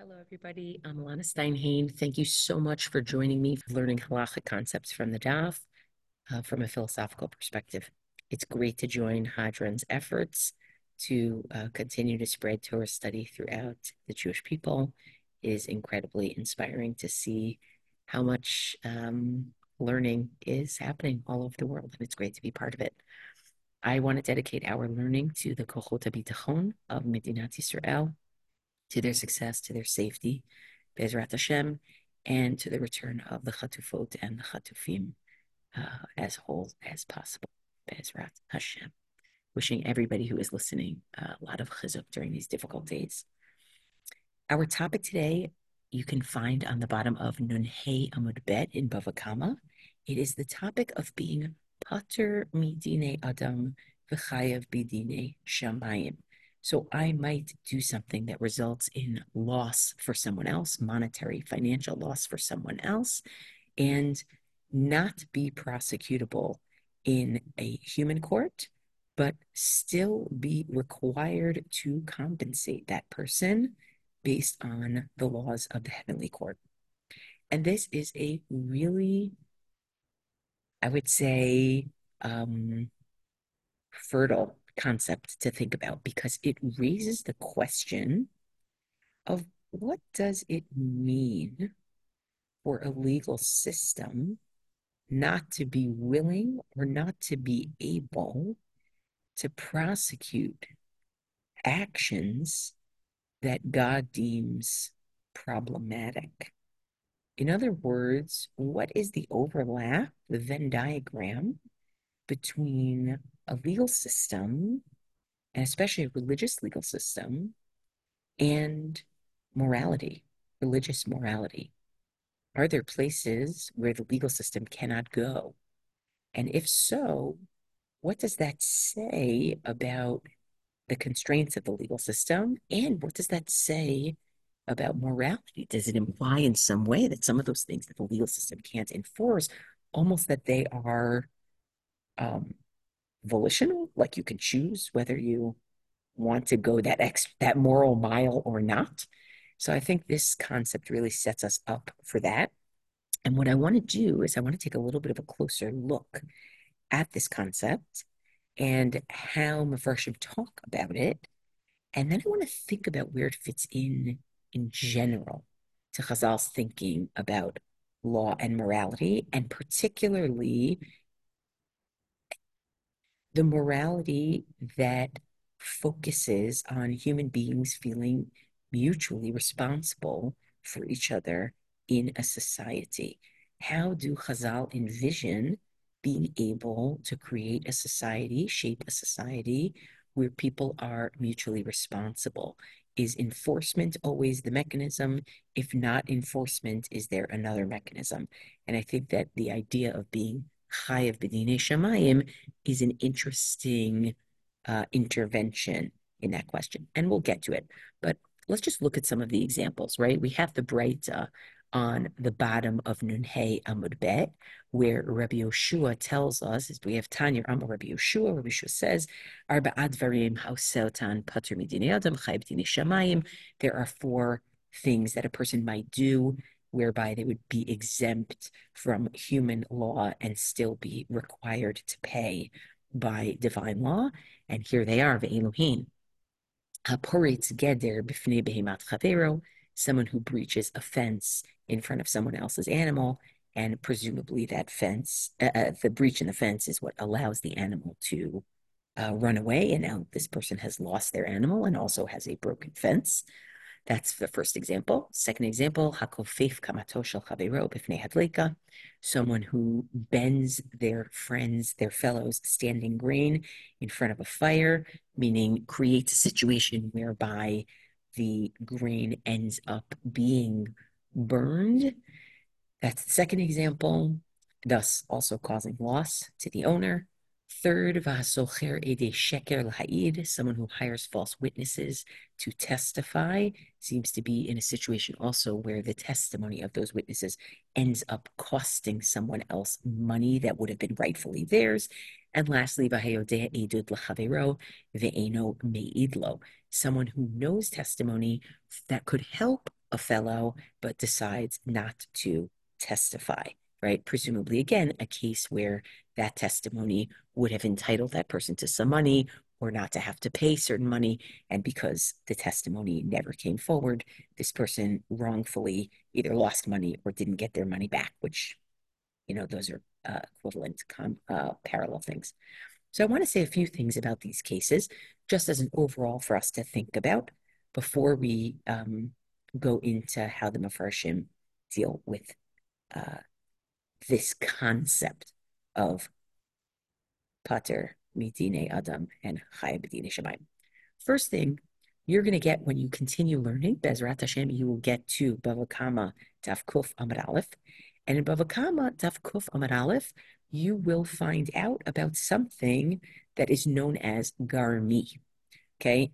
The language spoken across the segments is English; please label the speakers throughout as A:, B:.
A: Hello, everybody. I'm Elana Stein Hain. Thank you so much for joining me for learning halacha concepts from the Daf uh, from a philosophical perspective. It's great to join Hadran's efforts to uh, continue to spread Torah study throughout the Jewish people. It is incredibly inspiring to see how much um, learning is happening all over the world, and it's great to be part of it. I want to dedicate our learning to the Kochot HaBitachon of Medinat Yisrael to their success, to their safety, Bezrat Hashem, and to the return of the Chatufot and the Chatufim uh, as whole as possible, Bezrat Hashem. Wishing everybody who is listening uh, a lot of chizuk during these difficult days. Our topic today you can find on the bottom of Nun Hey Amud Bet in Bava Kama. It is the topic of being Pater Midine Adam V'chayav Bidine Shamayim. So I might do something that results in loss for someone else, monetary, financial loss for someone else, and not be prosecutable in a human court, but still be required to compensate that person based on the laws of the heavenly court. And this is a really, I would say, um, fertile concept to think about because it raises the question of what does it mean for a legal system not to be willing or not to be able to prosecute actions that God deems problematic. In other words, what is the overlap, the Venn diagram between a legal system, and especially a religious legal system, and morality, religious morality? Are there places where the legal system cannot go? And if so, what does that say about the constraints of the legal system? And what does that say about morality? Does it imply in some way that some of those things that the legal system can't enforce, almost that they are um, volitional, like you can choose whether you want to go that ex that moral mile or not. So I think this concept really sets us up for that. And what I want to do is I want to take a little bit of a closer look at this concept and how Mefarshim talk about it. And then I want to think about where it fits in in general to Chazal's thinking about law and morality, and particularly the morality that focuses on human beings feeling mutually responsible for each other in a society. How do Chazal envision being able to create a society, shape a society where people are mutually responsible? Is enforcement always the mechanism? If not enforcement, is there another mechanism? And I think that the idea of being Chayav B'dinei Shamayim is an interesting uh, intervention in that question. And we'll get to it. But let's just look at some of the examples, right? We have the Breita on the bottom of Nunhei Amud Bet, where Rabbi Yoshua tells us, as we have Tanya Amar Rabbi Yoshua, Rabbi Yoshua says, Arba Advarim Hauseltan Midini Adam Shamayim. There are four things that a person might do whereby they would be exempt from human law and still be required to pay by divine law. And here they are, Ve'elohim. Haporitz geder b'fnei behemat chavero, someone who breaches a fence in front of someone else's animal, and presumably that fence, uh, uh, the breach in the fence is what allows the animal to uh, run away. And now this person has lost their animal and also has a broken fence. That's the first example. Second example, hakofef kamato shel chavero b'fnei hadleka, someone who bends their friends, their fellows, standing grain in front of a fire, meaning creates a situation whereby the grain ends up being burned. That's the second example, thus also causing loss to the owner. Third, v'hasocher ede sheker l'ha'id, someone who hires false witnesses to testify, seems to be in a situation also where the testimony of those witnesses ends up costing someone else money that would have been rightfully theirs. And lastly, v'hayodeh edud l'chavero ve'eno me'idlo, someone who knows testimony that could help a fellow, but decides not to testify, right? Presumably, again, a case where that testimony would have entitled that person to some money or not to have to pay certain money. And because the testimony never came forward, this person wrongfully either lost money or didn't get their money back, which, you know, those are uh, equivalent, com- uh, parallel things. So I want to say a few things about these cases, just as an overall for us to think about before we um, go into how the Mefarshim deal with uh, this concept of Pater Midine Adam and Chaya B'dine Shemayim. First thing you're going to get when you continue learning, Bezrat Hashem, you will get to Bava Kama Daf Kuf Amar Aleph. And in Bava Kama Daf Kuf Amar Aleph, you will find out about something that is known as Garmi. Okay.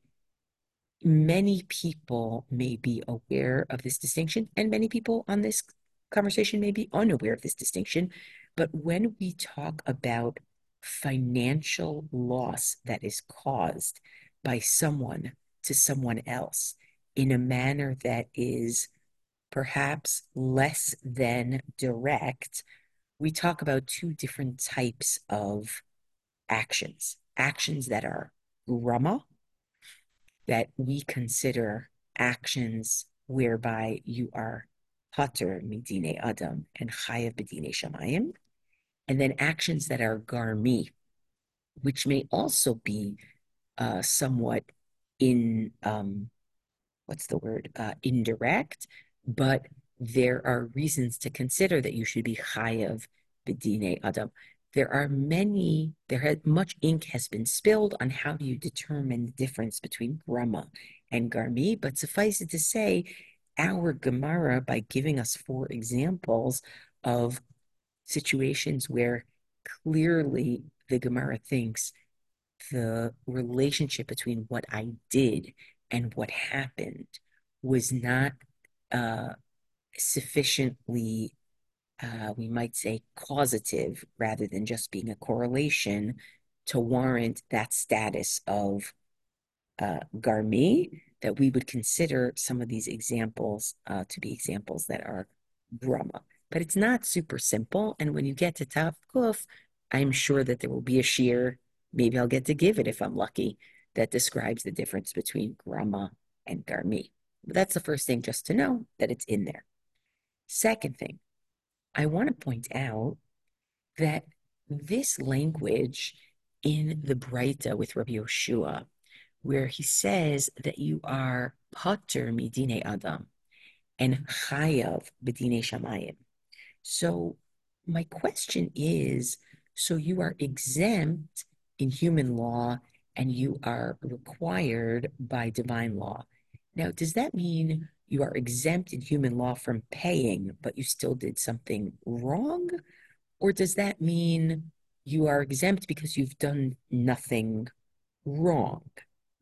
A: Many people may be aware of this distinction, and many people on this conversation may be unaware of this distinction. But when we talk about financial loss that is caused by someone to someone else in a manner that is perhaps less than direct, we talk about two different types of actions. Actions that are grama, that we consider actions whereby you are pater midine adam and chayav bedine shamayim, and then actions that are garmi, which may also be uh, somewhat in um, what's the word uh, indirect, but there are reasons to consider that you should be chayav bedine adam. There are many. There has much ink has been spilled on how do you determine the difference between grama and garmi, but suffice it to say, our Gemara by giving us four examples of situations where clearly the Gemara thinks the relationship between what I did and what happened was not uh, sufficiently, uh, we might say, causative rather than just being a correlation to warrant that status of uh, Garmi, that we would consider some of these examples uh, to be examples that are grama but it's not super simple. And when you get to Tav Kuf, I'm sure that there will be a shiur. Maybe I'll get to give it if I'm lucky. That describes the difference between grama and garmi. But that's the first thing just to know that it's in there. Second thing, I want to point out that this language in the Breita with Rabbi Yoshua, where he says that you are pater midine adam and chayav bedine shamayim, so my question is, so you are exempt in human law and you are required by divine law. Now, does that mean you are exempt in human law from paying, but you still did something wrong? Or does that mean you are exempt because you've done nothing wrong,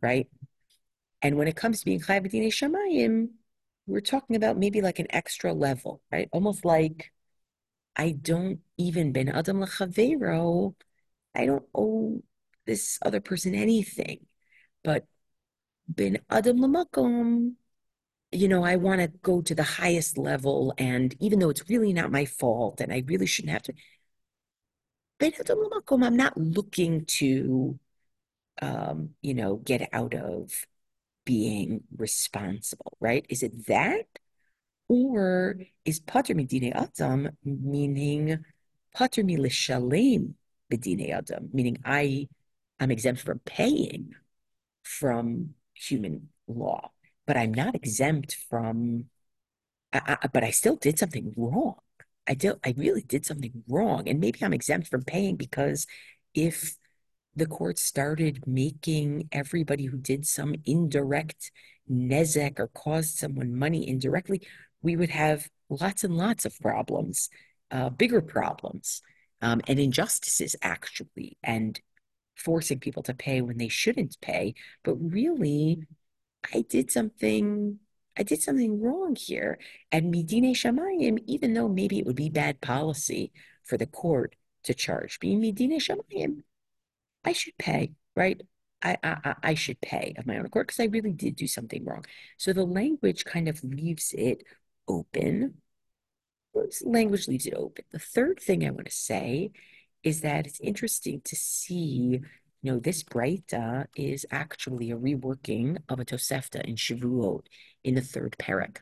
A: right? And when it comes to being Chai Shamayim, we're talking about maybe like an extra level, right? Almost like I don't even ben adam lechavero. I don't owe this other person anything, but ben adam lamakom. You know, I want to go to the highest level, and even though it's really not my fault, and I really shouldn't have to. Ben adam lamakom. I'm not looking to, um, you know, get out of being responsible, right? Is it that? Or is pater midine adam meaning pater mi l'shalem b'dine adam, meaning I I'm exempt from paying from human law, but I'm not exempt from. I, I, but I still did something wrong. I did. I really did something wrong, and maybe I'm exempt from paying because if the court started making everybody who did some indirect nezek or caused someone money indirectly we would have lots and lots of problems, uh, bigger problems, um, and injustices actually, and forcing people to pay when they shouldn't pay. But really, I did something. I did something wrong here. And Midine Shamayim, even though maybe it would be bad policy for the court to charge me, Midine Shamayim, I should pay, right? I, I I should pay of my own accord because I really did do something wrong. So the language kind of leaves it open. Language leaves it open. The third thing I want to say is that it's interesting to see, you know, this Breita is actually a reworking of a Tosefta in Shavuot in the third parak.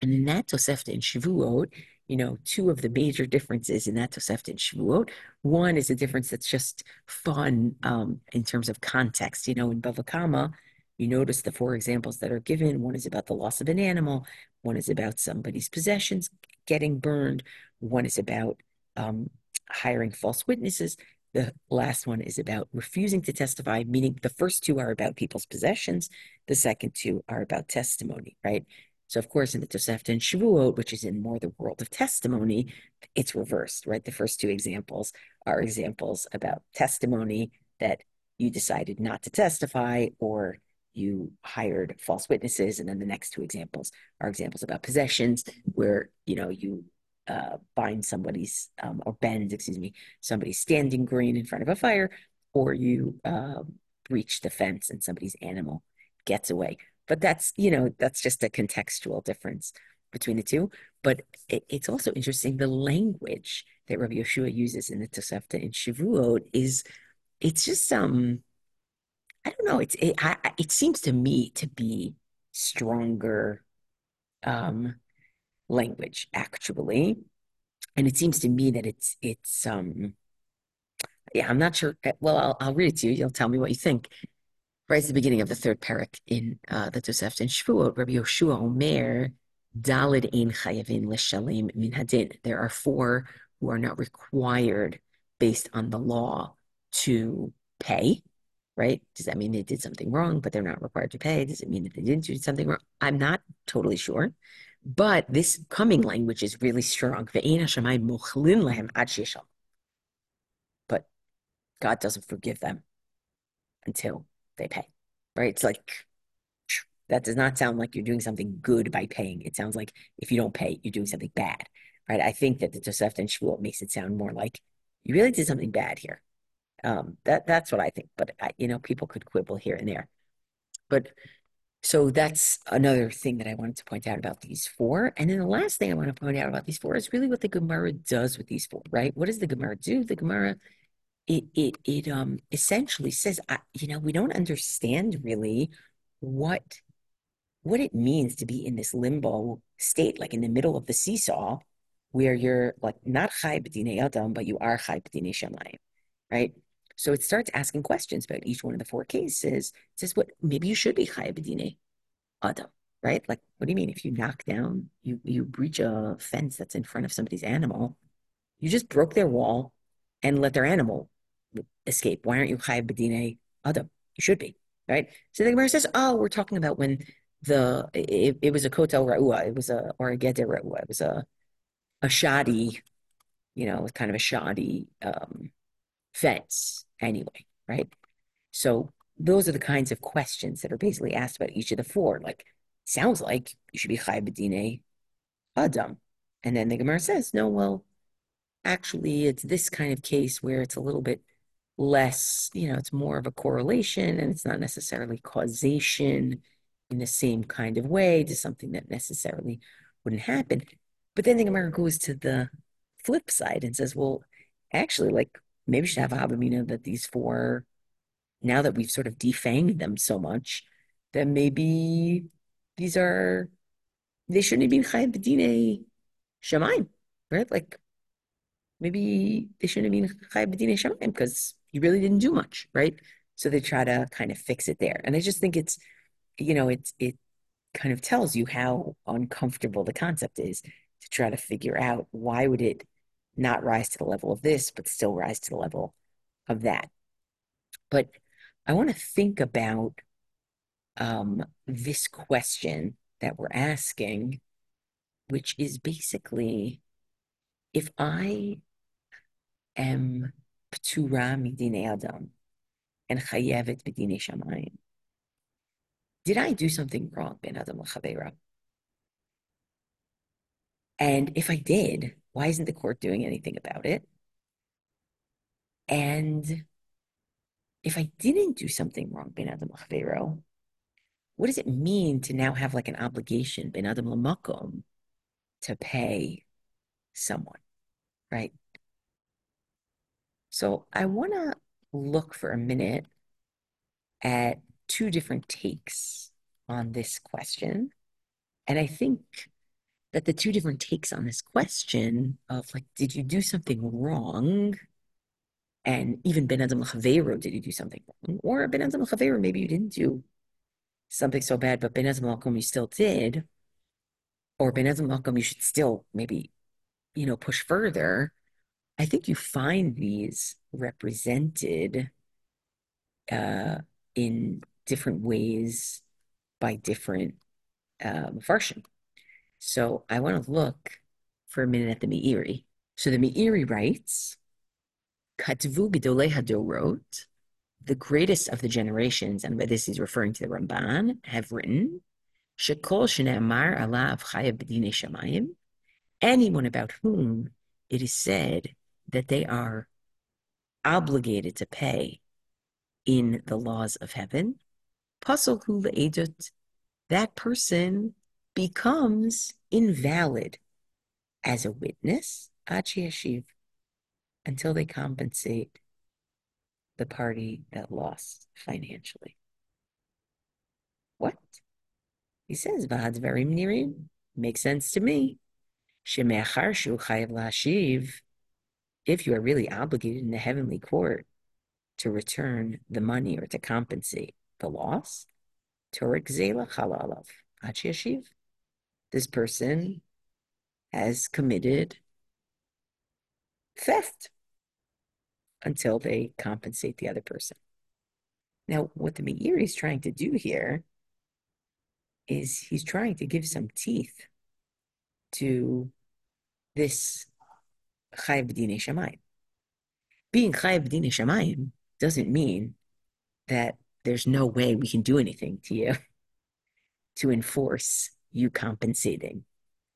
A: And in that Tosefta in Shavuot, you know, two of the major differences in that Tosefta and Shavuot. One is a difference that's just fun um, in terms of context. You know, in Bava you notice the four examples that are given. One is about the loss of an animal. One is about somebody's possessions getting burned. One is about um, hiring false witnesses. The last one is about refusing to testify, meaning the first two are about people's possessions. The second two are about testimony, right? So, of course, in the Tosefta and Shavuot, which is in more the world of testimony, it's reversed, right? The first two examples are examples about testimony that you decided not to testify or you hired false witnesses. And then the next two examples are examples about possessions where, you know, you uh, bind somebody's, um, or bend, excuse me, somebody's standing grain in front of a fire, or you uh, breach the fence and somebody's animal gets away. But that's, you know, that's just a contextual difference between the two. But it, it's also interesting the language that Rabbi Yeshua uses in the Tosefta in Shavuot is, it's just um, I don't know. It's it, I, it seems to me to be stronger um language actually, and it seems to me that it's it's um yeah I'm not sure. Well, I'll I'll read it to you. You'll tell me what you think right at the beginning of the third parak in uh, the Tosefta in Shavuot, Rabbi Yoshua Omer, Dalid ein chayavin l'shalim min hadin. There are four who are not required based on the law to pay, right? Does that mean they did something wrong, but they're not required to pay? Does it mean that they didn't do something wrong? I'm not totally sure. But this coming language is really strong. But God doesn't forgive them until they pay, right? It's like that does not sound like you're doing something good by paying. It sounds like if you don't pay, you're doing something bad, right? I think that the Tosefta and Shavuot makes it sound more like you really did something bad here. Um, that that's what I think. But I, you know, people could quibble here and there. But so that's another thing that I wanted to point out about these four. And then the last thing I want to point out about these four is really what the Gemara does with these four, right? What does the Gemara do? The Gemara it it it um essentially says, I, you know, we don't understand really what what it means to be in this limbo state, like in the middle of the seesaw, where you're like not chai b'dinei adam, but you are chai b'dinei shamayim, right? So it starts asking questions about each one of the four cases. It says, what maybe you should be chai b'dinei adam, right? Like, what do you mean if you knock down, you you breach a fence that's in front of somebody's animal, you just broke their wall and let their animal escape. Why aren't you chai b'dinei adam? You should be, right? So the Gemara says, oh, we're talking about when the it, it was a kotel ra'ua, it was a or a geder ra'ua, it was a a shoddy, you know, kind of a shoddy um, fence anyway, right? So those are the kinds of questions that are basically asked about each of the four. Like, sounds like you should be chai b'dinei adam, and then the Gemara says, no, well, actually, it's this kind of case where it's a little bit less, you know, it's more of a correlation and it's not necessarily causation in the same kind of way to something that necessarily wouldn't happen. But then the Gemara goes to the flip side and says, well, actually, like maybe we should have a Habamina that these four, now that we've sort of defanged them so much, that maybe these are, they shouldn't be Chayav B'dinei Shemaim, right? Like maybe they shouldn't have been Chayav B'dinei Shemaim because you really didn't do much, right? So they try to kind of fix it there. And I just think it's, you know, it's, it kind of tells you how uncomfortable the concept is to try to figure out why would it not rise to the level of this, but still rise to the level of that. But I want to think about um, this question that we're asking, which is basically if I am ptura midine adam and chayevet b'dine shamayim, did I do something wrong, ben adam l'chaveira? And if I did, why isn't the court doing anything about it? And if I didn't do something wrong, Ben Adam Lavero, what does it mean to now have like an obligation, Ben Adam Lamakom, to pay someone, right? So I want to look for a minute at two different takes on this question. And I think that the two different takes on this question of like, did you do something wrong? And even Ben Adam L'Chaveiro, did you do something wrong? Or Ben Adam L'Chaveiro, maybe you didn't do something so bad, but Ben Adam L'Chaveiro, you still did. Or Ben Adam L'Chaveiro, you should still maybe, you know, push further. I think you find these represented uh, in different ways by different um, version. So I want to look for a minute at the Meiri. So the Meiri writes, Katvu Gedolei wrote, the greatest of the generations, and by this he's referring to the Ramban, have written, Shekol Shne'amar Alav Chayav B'dinei Shamayim, anyone about whom it is said that they are obligated to pay in the laws of heaven, that person becomes invalid as a witness, until they compensate the party that lost financially. What? He says, Vad's very mnirim. Makes sense to me. If you are really obligated in the heavenly court to return the money or to compensate the loss, Torek Zela Halalav, Achi Yashiv this person has committed theft until they compensate the other person. Now, what the Meiri is trying to do here is he's trying to give some teeth to this Chayav B'dinei Shamayim. Being Chayav B'dinei Shamayim doesn't mean that there's no way we can do anything to you to enforce you compensating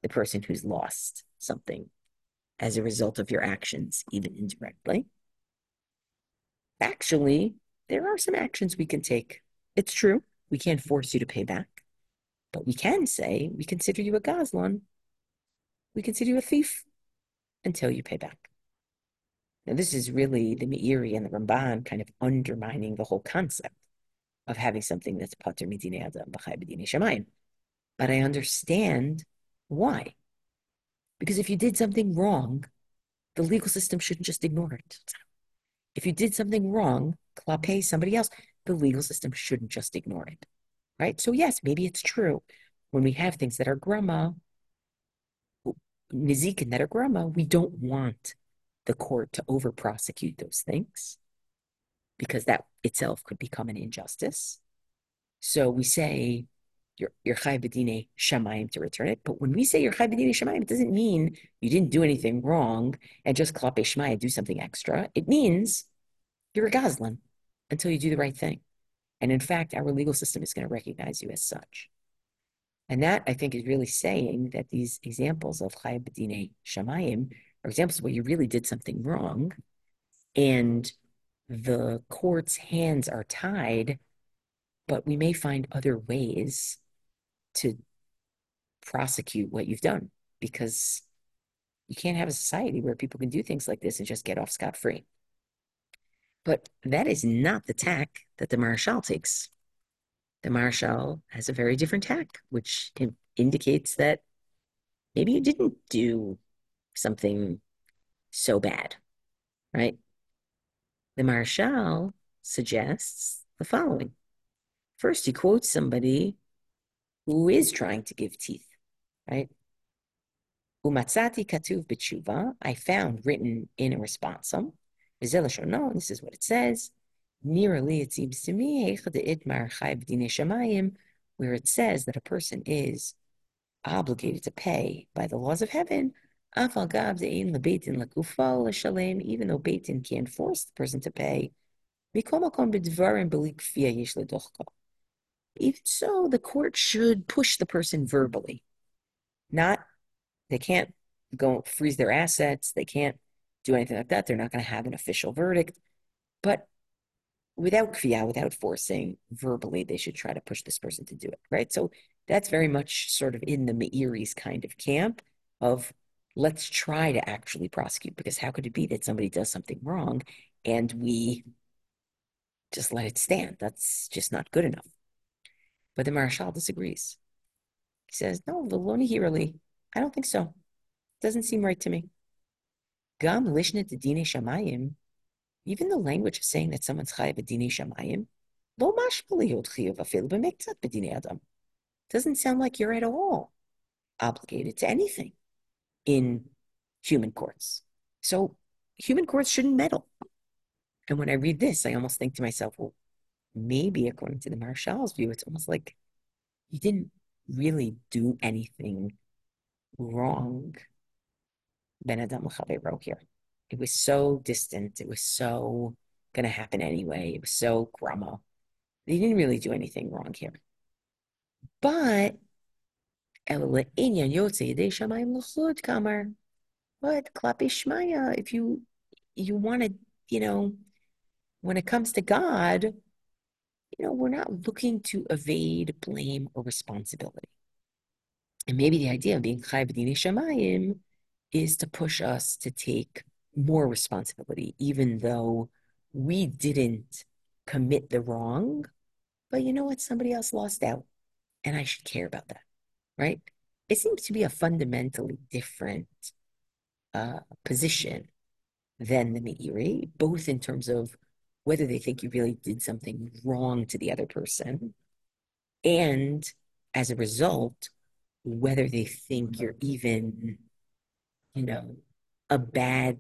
A: the person who's lost something as a result of your actions, even indirectly. Actually, there are some actions we can take. It's true, we can't force you to pay back, but we can say we consider you a gazlan. We consider you a thief until you pay back. Now, this is really the Meiri and the Ramban kind of undermining the whole concept of having something that's pater midine adam b'chay b'dine shemayim. But I understand why. Because if you did something wrong, the legal system shouldn't just ignore it. If you did something wrong, clape somebody else, the legal system shouldn't just ignore it. Right? So yes, maybe it's true. When we have things that are grama, nizikin that are we don't want the court to over prosecute those things because that itself could become an injustice. So we say, you're, you're chai bedine shamayim to return it. But when we say you're chai bedine shamayim, it doesn't mean you didn't do anything wrong and just klape shmaya do something extra. It means you're a gazlan until you do the right thing. And in fact, our legal system is going to recognize you as such. And that, I think, is really saying that these examples of chai bedine shamayim are examples where you really did something wrong and the court's hands are tied, but we may find other ways to prosecute what you've done because you can't have a society where people can do things like this and just get off scot free. But that is not the tack that the Maharshal takes. The Maharshal has a very different tack, which indicates that maybe you didn't do something so bad, right? The Maharshal suggests the following. First, he quotes somebody who is trying to give teeth, right? Umatzati katuv b'tshuva, I found written in a responsum. This is what it says. Nearly, it seems to me, where it says that a person is obligated to pay by the laws of heaven, even though Beitin can't force the person to pay. Even so, the court should push the person verbally. Not, they can't go freeze their assets. They can't do anything like that. They're not going to have an official verdict. But without kfiyah, without forcing verbally, they should try to push this person to do it, right? So that's very much sort of in the Meiri's kind of camp of let's try to actually prosecute because how could it be that somebody does something wrong and we just let it stand? That's just not good enough. But the Maharshal disagrees. He says, no, Veloni Hirali, I don't think so. Doesn't seem right to me. Gam lishnet dine shamayim, even the language of saying that someone's chayav b'dine shamayim, lo mashmaliyot chiyuv afil b'mektzat b'dine adam. Doesn't sound like you're at all obligated to anything in human courts. So human courts shouldn't meddle. And when I read this, I almost think to myself, well, maybe according to the Maharshal's view, it's almost like you didn't really do anything wrong Ben Adam here. It was so distant. It was so going to happen anyway. It was so grama. They didn't really do anything wrong here. But but klapi if you you want to, you know, when it comes to God, you know, we're not looking to evade blame or responsibility. And maybe the idea of being b'dinei shamayim is to push us to take more responsibility, even though we didn't commit the wrong. But you know what? Somebody else lost out, and I should care about that, right? It seems to be a fundamentally different uh, position than the Meiri, both in terms of whether they think you really did something wrong to the other person, and as a result, whether they think you're even you know, a bad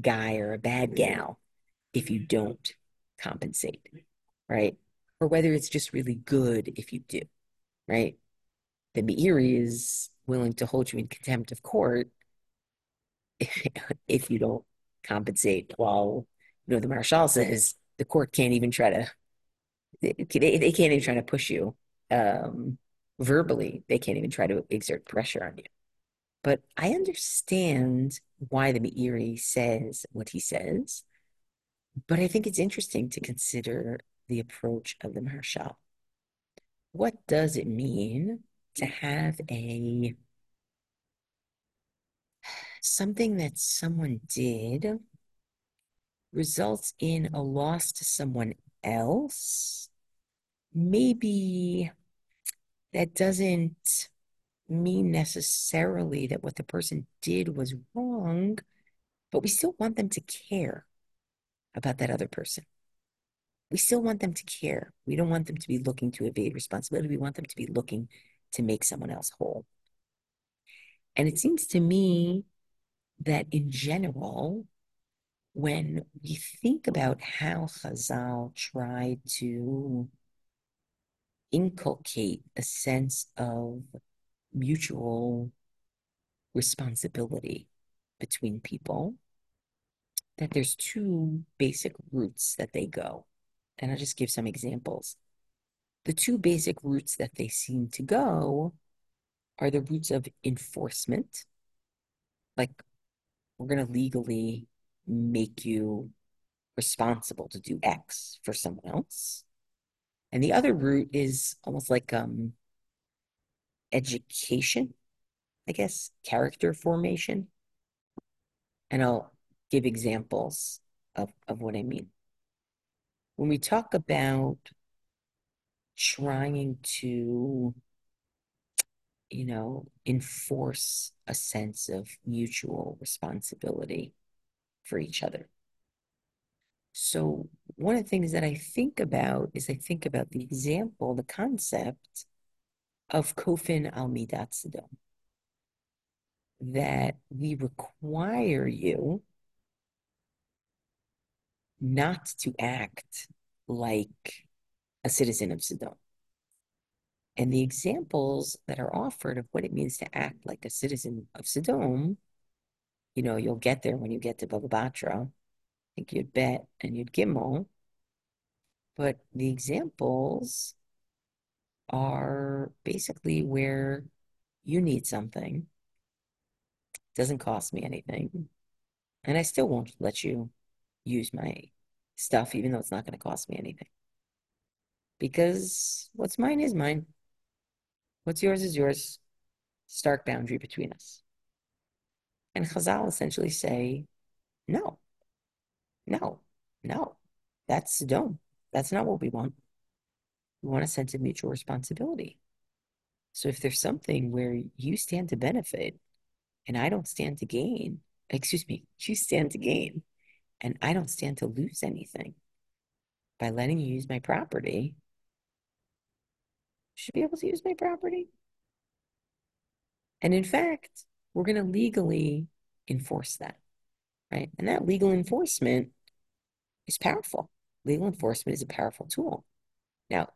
A: guy or a bad gal if you don't compensate, right? Or whether it's just really good if you do, right? The Meiri is willing to hold you in contempt of court if you don't compensate. While, you know, the Maharshal says the court can't even try to, they, they can't even try to push you um, verbally. They can't even try to exert pressure on you. But I understand why the Meiri says what he says. But I think it's interesting to consider the approach of the Maharshal. What does it mean to have a something that someone did results in a loss to someone else? Maybe that doesn't mean necessarily that what the person did was wrong, but we still want them to care about that other person. We still want them to care. We don't want them to be looking to evade responsibility. We want them to be looking to make someone else whole. And it seems to me that in general, when we think about how Chazal tried to inculcate a sense of mutual responsibility between people, that there's two basic routes that they go. And I'll just give some examples. The two basic routes that they seem to go are the routes of enforcement, like we're going to legally make you responsible to do X for someone else. And the other route is almost like um, education, I guess, character formation. And I'll give examples of, of what I mean. When we talk about trying to, you know, enforce a sense of mutual responsibility for each other. So, one of the things that I think about is I think about the example, the concept of Kofin al Midat that we require you not to act like a citizen of Sodom. And the examples that are offered of what it means to act like a citizen of Sodom, you know, you'll get there when you get to Baba Batra. I think you'd bet and you'd gimel. But the examples are basically where you need something, doesn't cost me anything, and I still won't let you use my stuff, even though it's not going to cost me anything. Because what's mine is mine. What's yours is yours. Stark boundary between us. And Chazal essentially say, no, no, no, that's Sodom. That's not what we want. We want a sense of mutual responsibility. So if there's something where you stand to benefit and I don't stand to gain, excuse me, you stand to gain and I don't stand to lose anything by letting you use my property, should be able to use my property. And in fact, we're going to legally enforce that, right? And that legal enforcement is powerful. Legal enforcement is a powerful tool. Now,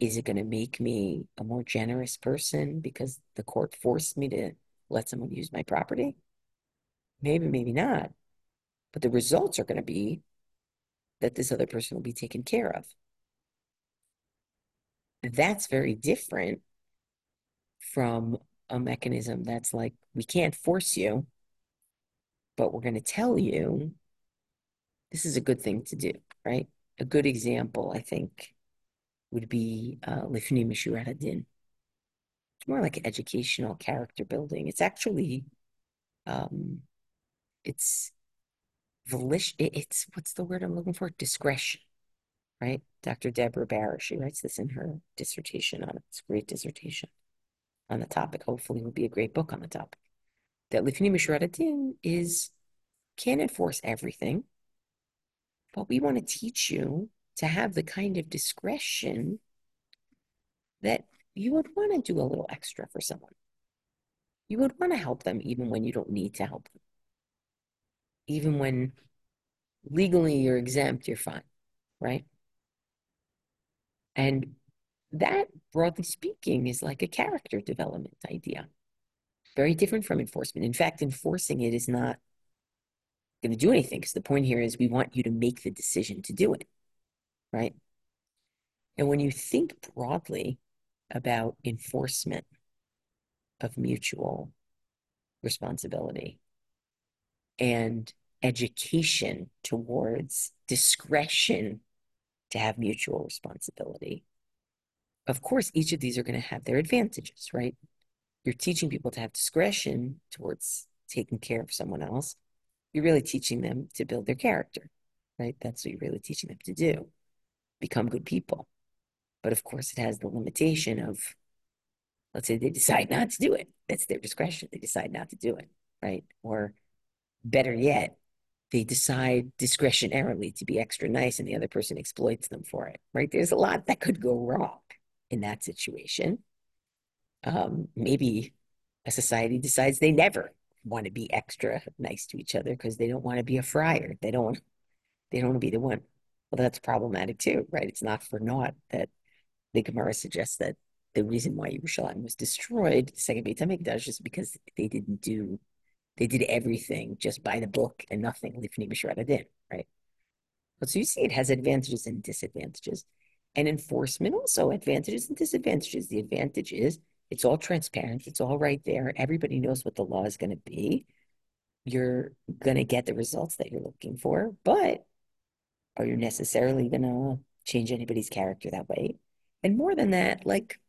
A: is it going to make me a more generous person because the court forced me to let someone use my property? Maybe, maybe not. But the results are going to be that this other person will be taken care of. That's very different from a mechanism that's like, we can't force you, but we're going to tell you this is a good thing to do, right? A good example, I think, would be uh, Lifnei Meshurat Din. It's more like educational character building. It's actually, um, it's volition. It's what's the word I'm looking for? Discretion, right? Dr. Deborah Barer, she writes this in her dissertation on it. It's a great dissertation on the topic. Hopefully, will be a great book on the topic. That Lifnei Meshurat Din is can't enforce everything, but we want to teach you to have the kind of discretion that you would want to do a little extra for someone. You would want to help them even when you don't need to help them. Even when legally you're exempt, you're fine, right? And that, broadly speaking, is like a character development idea. Very different from enforcement. In fact, enforcing it is not going to do anything because the point here is we want you to make the decision to do it, right? And when you think broadly about enforcement of mutual responsibility and education towards discretion to have mutual responsibility. Of course, each of these are going to have their advantages, right? You're teaching people to have discretion towards taking care of someone else. You're really teaching them to build their character, right? That's what you're really teaching them to do become good people. But of course, it has the limitation of, let's say they decide not to do it. That's their discretion. They decide not to do it, right? Or better yet, they decide discretionarily to be extra nice and the other person exploits them for it, right? There's a lot that could go wrong in that situation. Um, maybe a society decides they never want to be extra nice to each other because they don't want to be a friar. They don't they don't want to be the one. Well, that's problematic too, right? It's not for naught that the Gemara suggests that the reason why Yerushalayim was destroyed, the second Beit HaMikdash, is because they didn't do, they did everything just by the book and nothing lifnei Meshurat Din, right? But so you see, it has advantages and disadvantages, and enforcement also advantages and disadvantages. The advantage is it's all transparent, it's all right there. Everybody knows what the law is going to be. You're going to get the results that you're looking for, but are you necessarily going to change anybody's character that way? And more than that, like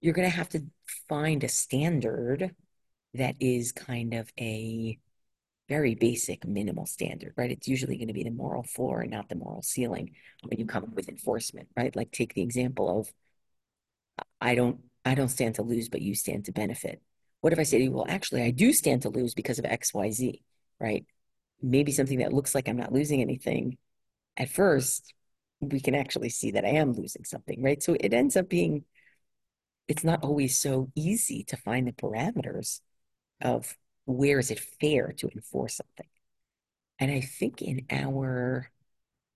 A: you're going to have to find a standard that is kind of a very basic minimal standard, right? It's usually going to be the moral floor and not the moral ceiling when you come up with enforcement, right? Like take the example of I don't I don't stand to lose, but you stand to benefit. What if I say to you, well, actually I do stand to lose because of XYZ, right? Maybe something that looks like I'm not losing anything at first we can actually see that I am losing something, right? So it ends up being, it's not always so easy to find the parameters of where is it fair to enforce something. And I think in our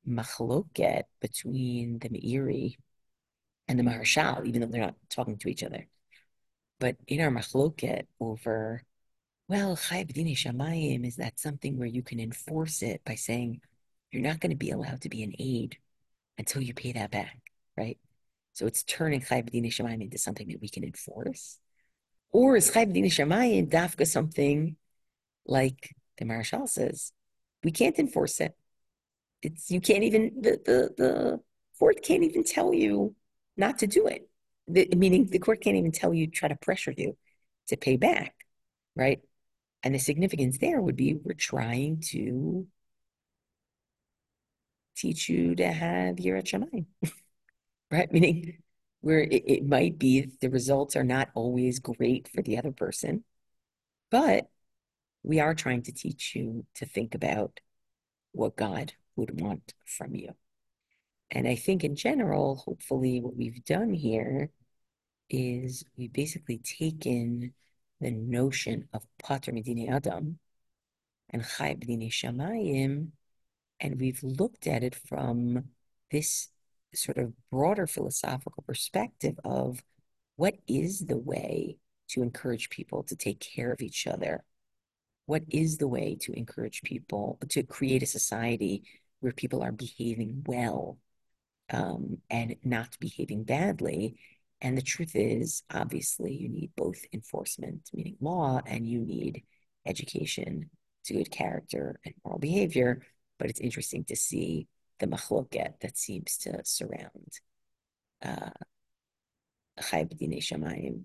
A: machloket between the Meiri and the Maharshal, even though they're not talking to each other, but in our machloket over, well, Chai Shamayim, is that something where you can enforce it by saying you're not going to be allowed to be an aid until you pay that back, right? So it's turning Chai B'dinei Shamayim into something that we can enforce. Or is Chai B'dinei Shamayim dafka something like the Maharshal says, we can't enforce it. it's you can't even the the the court can't even tell you not to do it. The, meaning the court can't even tell you try to pressure you to pay back, right? And the significance there would be we're trying to teach you to have yirat shamayim, right? Meaning where it, it might be the results are not always great for the other person, but we are trying to teach you to think about what God would want from you. And I think in general, hopefully, what we've done here is we've basically taken the notion of Patur MiDinei Adam and Chai B'dine Shamayim, and we've looked at it from this sort of broader philosophical perspective of what is the way to encourage people to take care of each other? What is the way to encourage people to create a society where people are behaving well um, and not behaving badly? And the truth is, obviously, you need both enforcement, meaning law, and you need education to good character and moral behavior. But it's interesting to see the machloket that seems to surround uh, Chai Shamayim,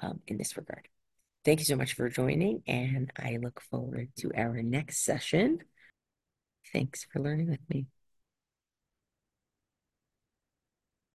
A: um, in this regard. Thank you so much for joining, and I look forward to our next session. Thanks for learning with me.